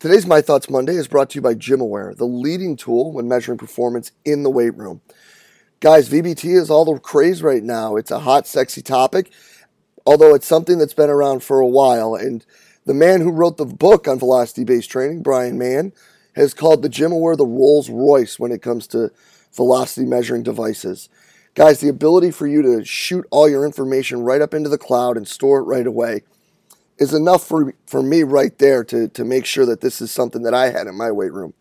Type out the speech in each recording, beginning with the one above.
Today's My Thoughts Monday is brought to you by GymAware, the leading tool when measuring performance in the weight room. Guys, VBT is all the craze right now. It's a hot, sexy topic, although it's something that's been around for a while. And the man who wrote the book on velocity based training, Bryan Mann, has called the GymAware the Rolls Royce when it comes to velocity measuring devices. Guys, the ability for you to shoot all your information right up into the cloud and store it right away is enough for, for me right there to, to make sure that this is something that I had in my weight room.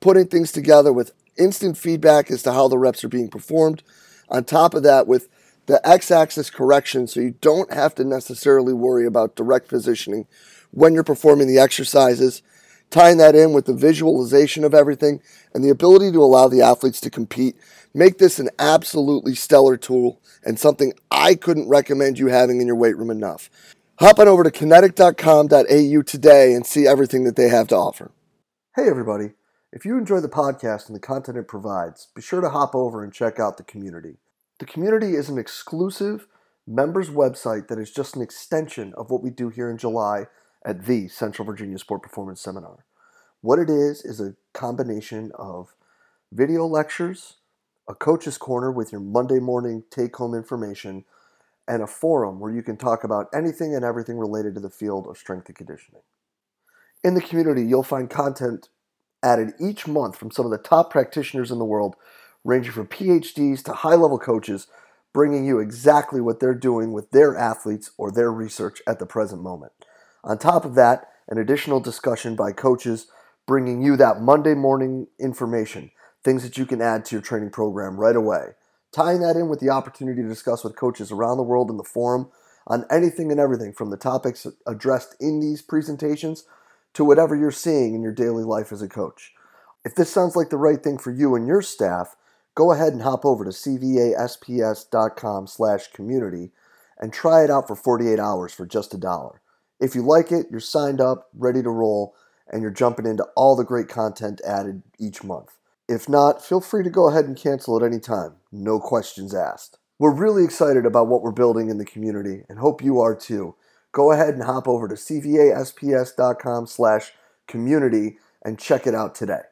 Putting things together with instant feedback as to how the reps are being performed. On top of that, with the x axis correction, so you don't have to necessarily worry about direct positioning when you're performing the exercises. Tying that in with the visualization of everything and the ability to allow the athletes to compete make this an absolutely stellar tool and something I couldn't recommend you having in your weight room enough. Hop on over to kinetic.com.au today and see everything that they have to offer. Hey, everybody. If you enjoy the podcast and the content it provides, be sure to hop over and check out the community. The community is an exclusive members website that is just an extension of what we do here in July at the Central Virginia Sport Performance Seminar. What it is is a combination of video lectures, a coach's corner with your Monday morning take home information, and a forum where you can talk about anything and everything related to the field of strength and conditioning. In the community, you'll find content added each month from some of the top practitioners in the world, ranging from PhDs to high level coaches, bringing you exactly what they're doing with their athletes or their research at the present moment. On top of that, an additional discussion by coaches bringing you that Monday morning information, things that you can add to your training program right away tying that in with the opportunity to discuss with coaches around the world in the forum on anything and everything from the topics addressed in these presentations to whatever you're seeing in your daily life as a coach. If this sounds like the right thing for you and your staff, go ahead and hop over to cvasps.com slash community and try it out for 48 hours for just a dollar. If you like it, you're signed up, ready to roll, and you're jumping into all the great content added each month. If not, feel free to go ahead and cancel at any time. No questions asked. We're really excited about what we're building in the community and hope you are too. Go ahead and hop over to cvasps.com slash community and check it out today.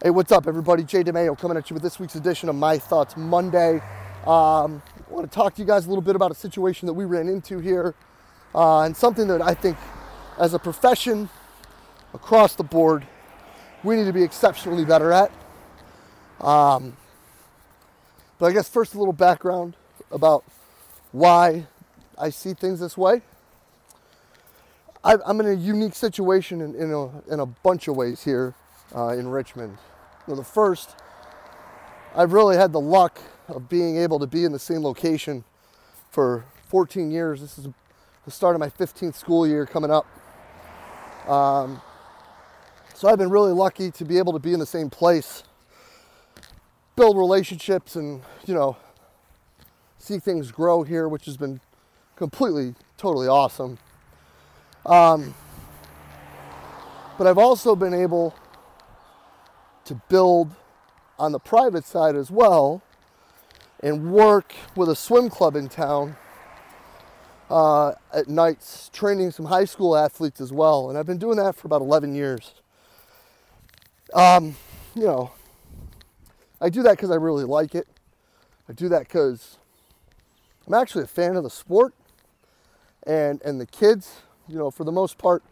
Hey, what's up, everybody? Jay DeMayo coming at you with this week's edition of My Thoughts Monday. Um, I want to talk to you guys a little bit about a situation that we ran into here uh, and something that I think, as a profession across the board, we need to be exceptionally better at. Um, but I guess first a little background about why I see things this way. I, am in a unique situation in, in, a, in a bunch of ways here uh, in Richmond. You know, the first, I've really had the luck of being able to be in the same location for 14 years. This is the start of my 15th school year coming up. Um, so I've been really lucky to be able to be in the same place, build relationships, and, you know, see things grow here, which has been completely, totally awesome. Um, but I've also been able to build on the private side as well and work with a swim club in town uh, at nights, training some high school athletes as well. And I've been doing that for about 11 years. Um, you know, I do that because I really like it. I do that because I'm actually a fan of the sport, and and the kids, you know, for the most part,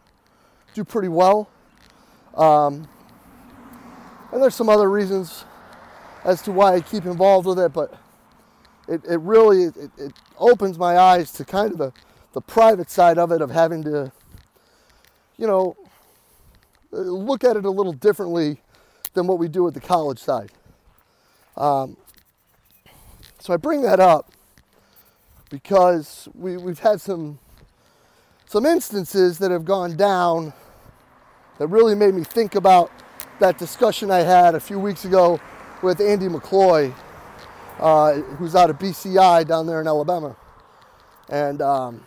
do pretty well. Um, and there's some other reasons as to why I keep involved with it, but it, it really it, it opens my eyes to kind of the, the private side of it of having to, you know, look at it a little differently than what we do at the college side. Um, so I bring that up because we, we've had some some instances that have gone down that really made me think about that discussion I had a few weeks ago with Andy McCloy, uh, who's out of BCI down there in Alabama. And um,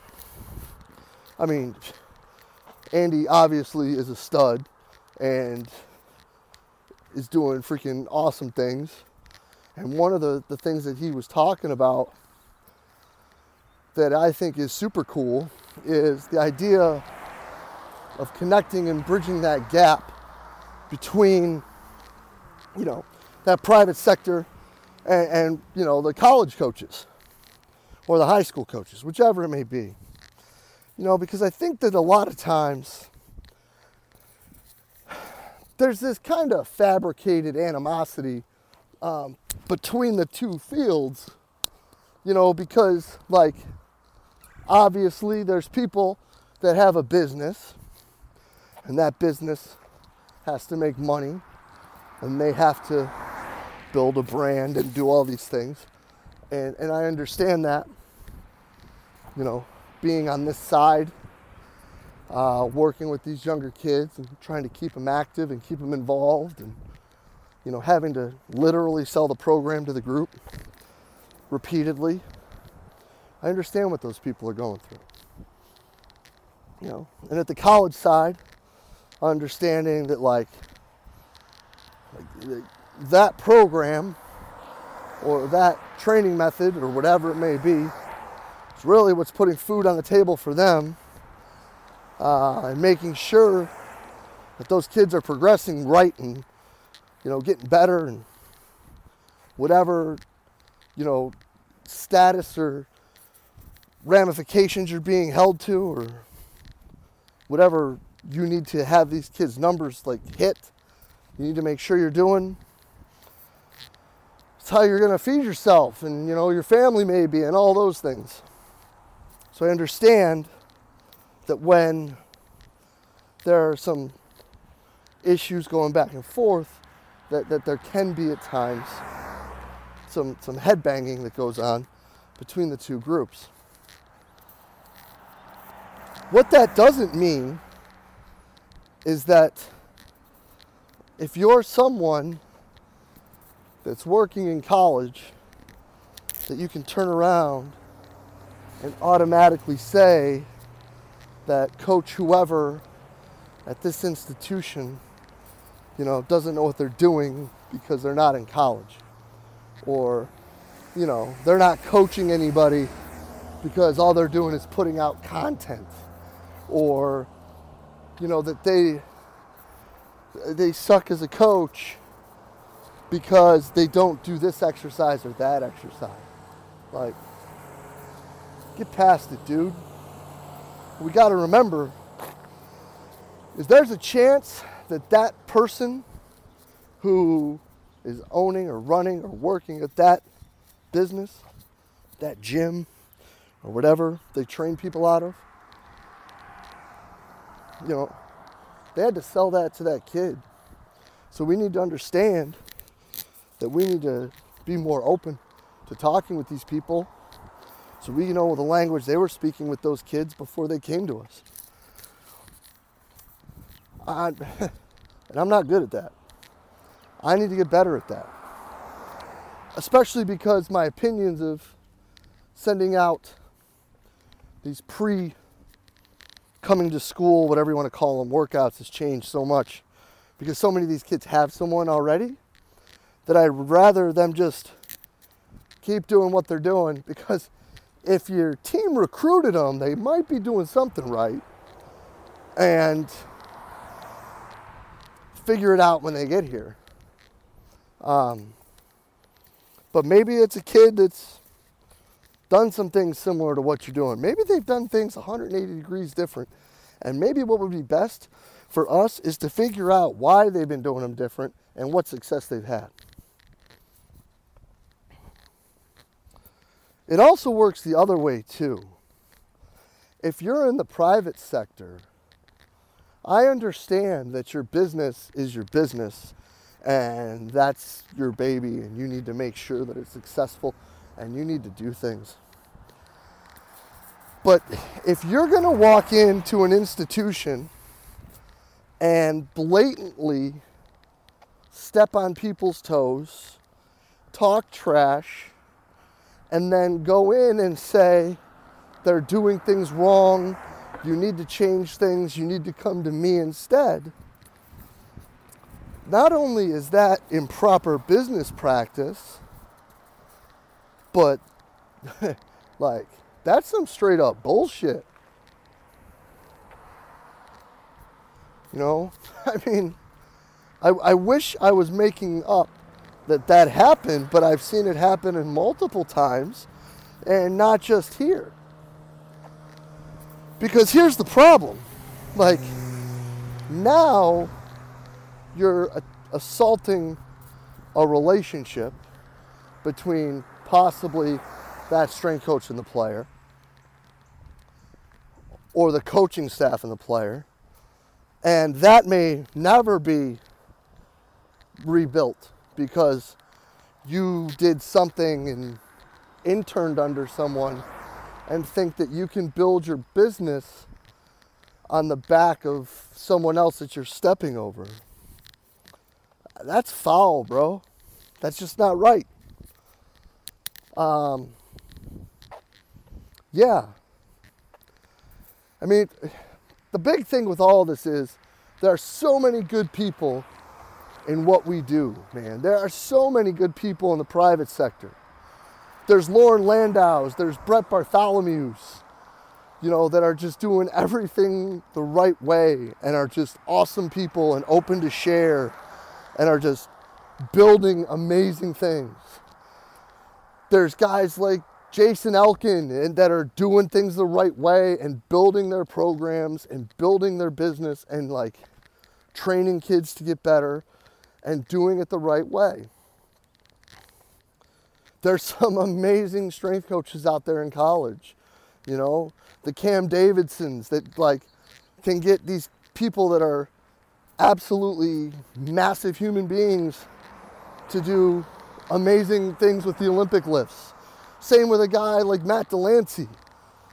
I mean, Andy obviously is a stud and is doing freaking awesome things. And one of the, the things that he was talking about that I think is super cool is the idea of connecting and bridging that gap between, you know, that private sector and, and you know the college coaches or the high school coaches, whichever it may be. You know, because I think that a lot of times there's this kind of fabricated animosity um, between the two fields, you know, because like obviously there's people that have a business and that business has to make money and they have to build a brand and do all these things. And, and I understand that, you know, being on this side uh, working with these younger kids and trying to keep them active and keep them involved and you know having to literally sell the program to the group repeatedly. I understand what those people are going through. You know and at the college side understanding that like, like that program or that training method or whatever it may be is really what's putting food on the table for them uh, and making sure that those kids are progressing right and you know getting better and whatever you know status or ramifications you're being held to or whatever you need to have these kids numbers like hit you need to make sure you're doing. It's how you're going to feed yourself and you know your family maybe and all those things. So i understand that when there are some issues going back and forth, that, that there can be at times some, some head banging that goes on between the two groups. What that doesn't mean is that if you're someone that's working in college, that you can turn around and automatically say, that coach whoever at this institution, you know, doesn't know what they're doing because they're not in college. Or, you know, they're not coaching anybody because all they're doing is putting out content. Or, you know, that they they suck as a coach because they don't do this exercise or that exercise. Like, get past it, dude we got to remember is there's a chance that that person who is owning or running or working at that business, that gym, or whatever they train people out of, you know, they had to sell that to that kid. So we need to understand that we need to be more open to talking with these people so we know the language they were speaking with those kids before they came to us. I, and I'm not good at that. I need to get better at that. Especially because my opinions of sending out these pre coming to school, whatever you want to call them, workouts has changed so much because so many of these kids have someone already that I'd rather them just keep doing what they're doing because if your team recruited them, they might be doing something right. And figure it out when they get here. Um, but maybe it's a kid that's done some things similar to what you're doing. Maybe they've done things 180 degrees different. And maybe what would be best for us is to figure out why they've been doing them different and what success they've had. It also works the other way too. If you're in the private sector, I understand that your business is your business and that's your baby and you need to make sure that it's successful and you need to do things. But if you're going to walk into an institution and blatantly step on people's toes, talk trash, and then go in and say they're doing things wrong, you need to change things, you need to come to me instead. Not only is that improper business practice, but like that's some straight up bullshit. You know, I mean, I, I wish I was making up that that happened, but I've seen it happen in multiple times and not just here. Because here's the problem like, now you're assaulting a relationship between possibly that strength coach and the player, or the coaching staff and the player, and that may never be rebuilt because you did something and interned under someone and think that you can build your business on the back of someone else that you're stepping over. That's foul, bro. That's just not right. Um, yeah. I mean, the big thing with all this is there are so many good people in what we do, man. There are so many good people in the private sector. There's Loren Landow's, there's Brett Bartholomew's, you know, that are just doing everything the right way and are just awesome people and open to share and are just building amazing things. There's guys like Jason Elkin and that are doing things the right way and building their programs and building their business and like training kids to get better and doing it the right way. There's some amazing strength coaches out there in college, you know, the Cam Davidsons that like can get these people that are absolutely massive human beings to do amazing things with the Olympic lifts. Same with a guy like Matt Delancey.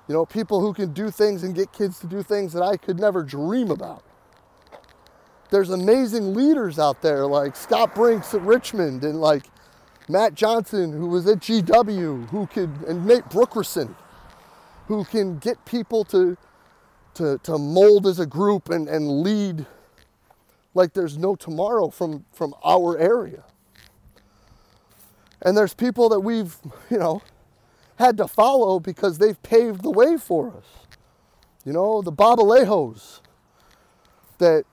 You know, people who can do things and get kids to do things that I could never dream about there's amazing leaders out there like Scott Brinks at Richmond and like Matt Johnson, who was at GW, who could, and Nate Brookreson, who can get people to, to, to mold as a group and, and lead like there's no tomorrow from, from our area. And there's people that we've, you know, had to follow because they've paved the way for us. You know, the Bob Alejos that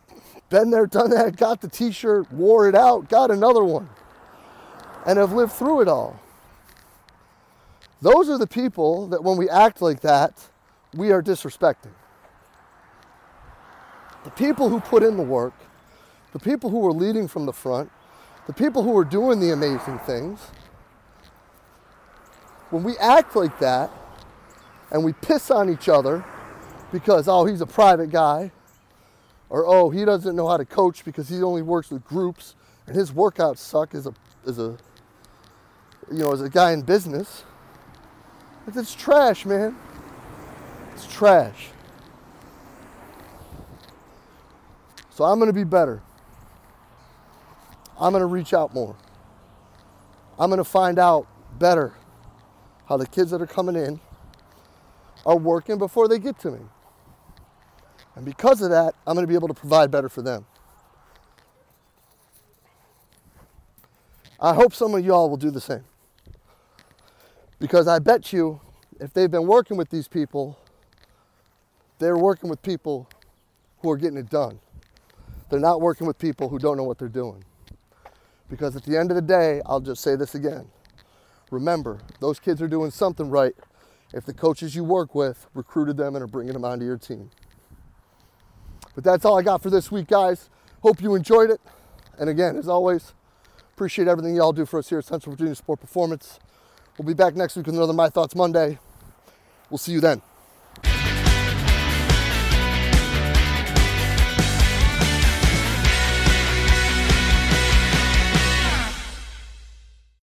been there, done that, got the t shirt, wore it out, got another one, and have lived through it all. Those are the people that when we act like that, we are disrespecting. The people who put in the work, the people who are leading from the front, the people who are doing the amazing things, when we act like that and we piss on each other because, oh, he's a private guy, or oh he doesn't know how to coach because he only works with groups and his workouts suck as a as a you know as a guy in business. It's trash man. It's trash. So i'm going to be better. I'm going to reach out more. I'm going to find out better how the kids that are coming in are working before they get to me and because of that, I'm going to be able to provide better for them. I hope some of y'all will do the same. Because I bet you, if they've been working with these people, they're working with people who are getting it done. They're not working with people who don't know what they're doing. Because at the end of the day, I'll just say this again. Remember, those kids are doing something right if the coaches you work with recruited them and are bringing them onto your team. But that's all I got for this week, guys. Hope you enjoyed it. And again, as always, appreciate everything y'all do for us here at Central Virginia Sport Performance. We'll be back next week with another My Thoughts Monday. We'll see you then.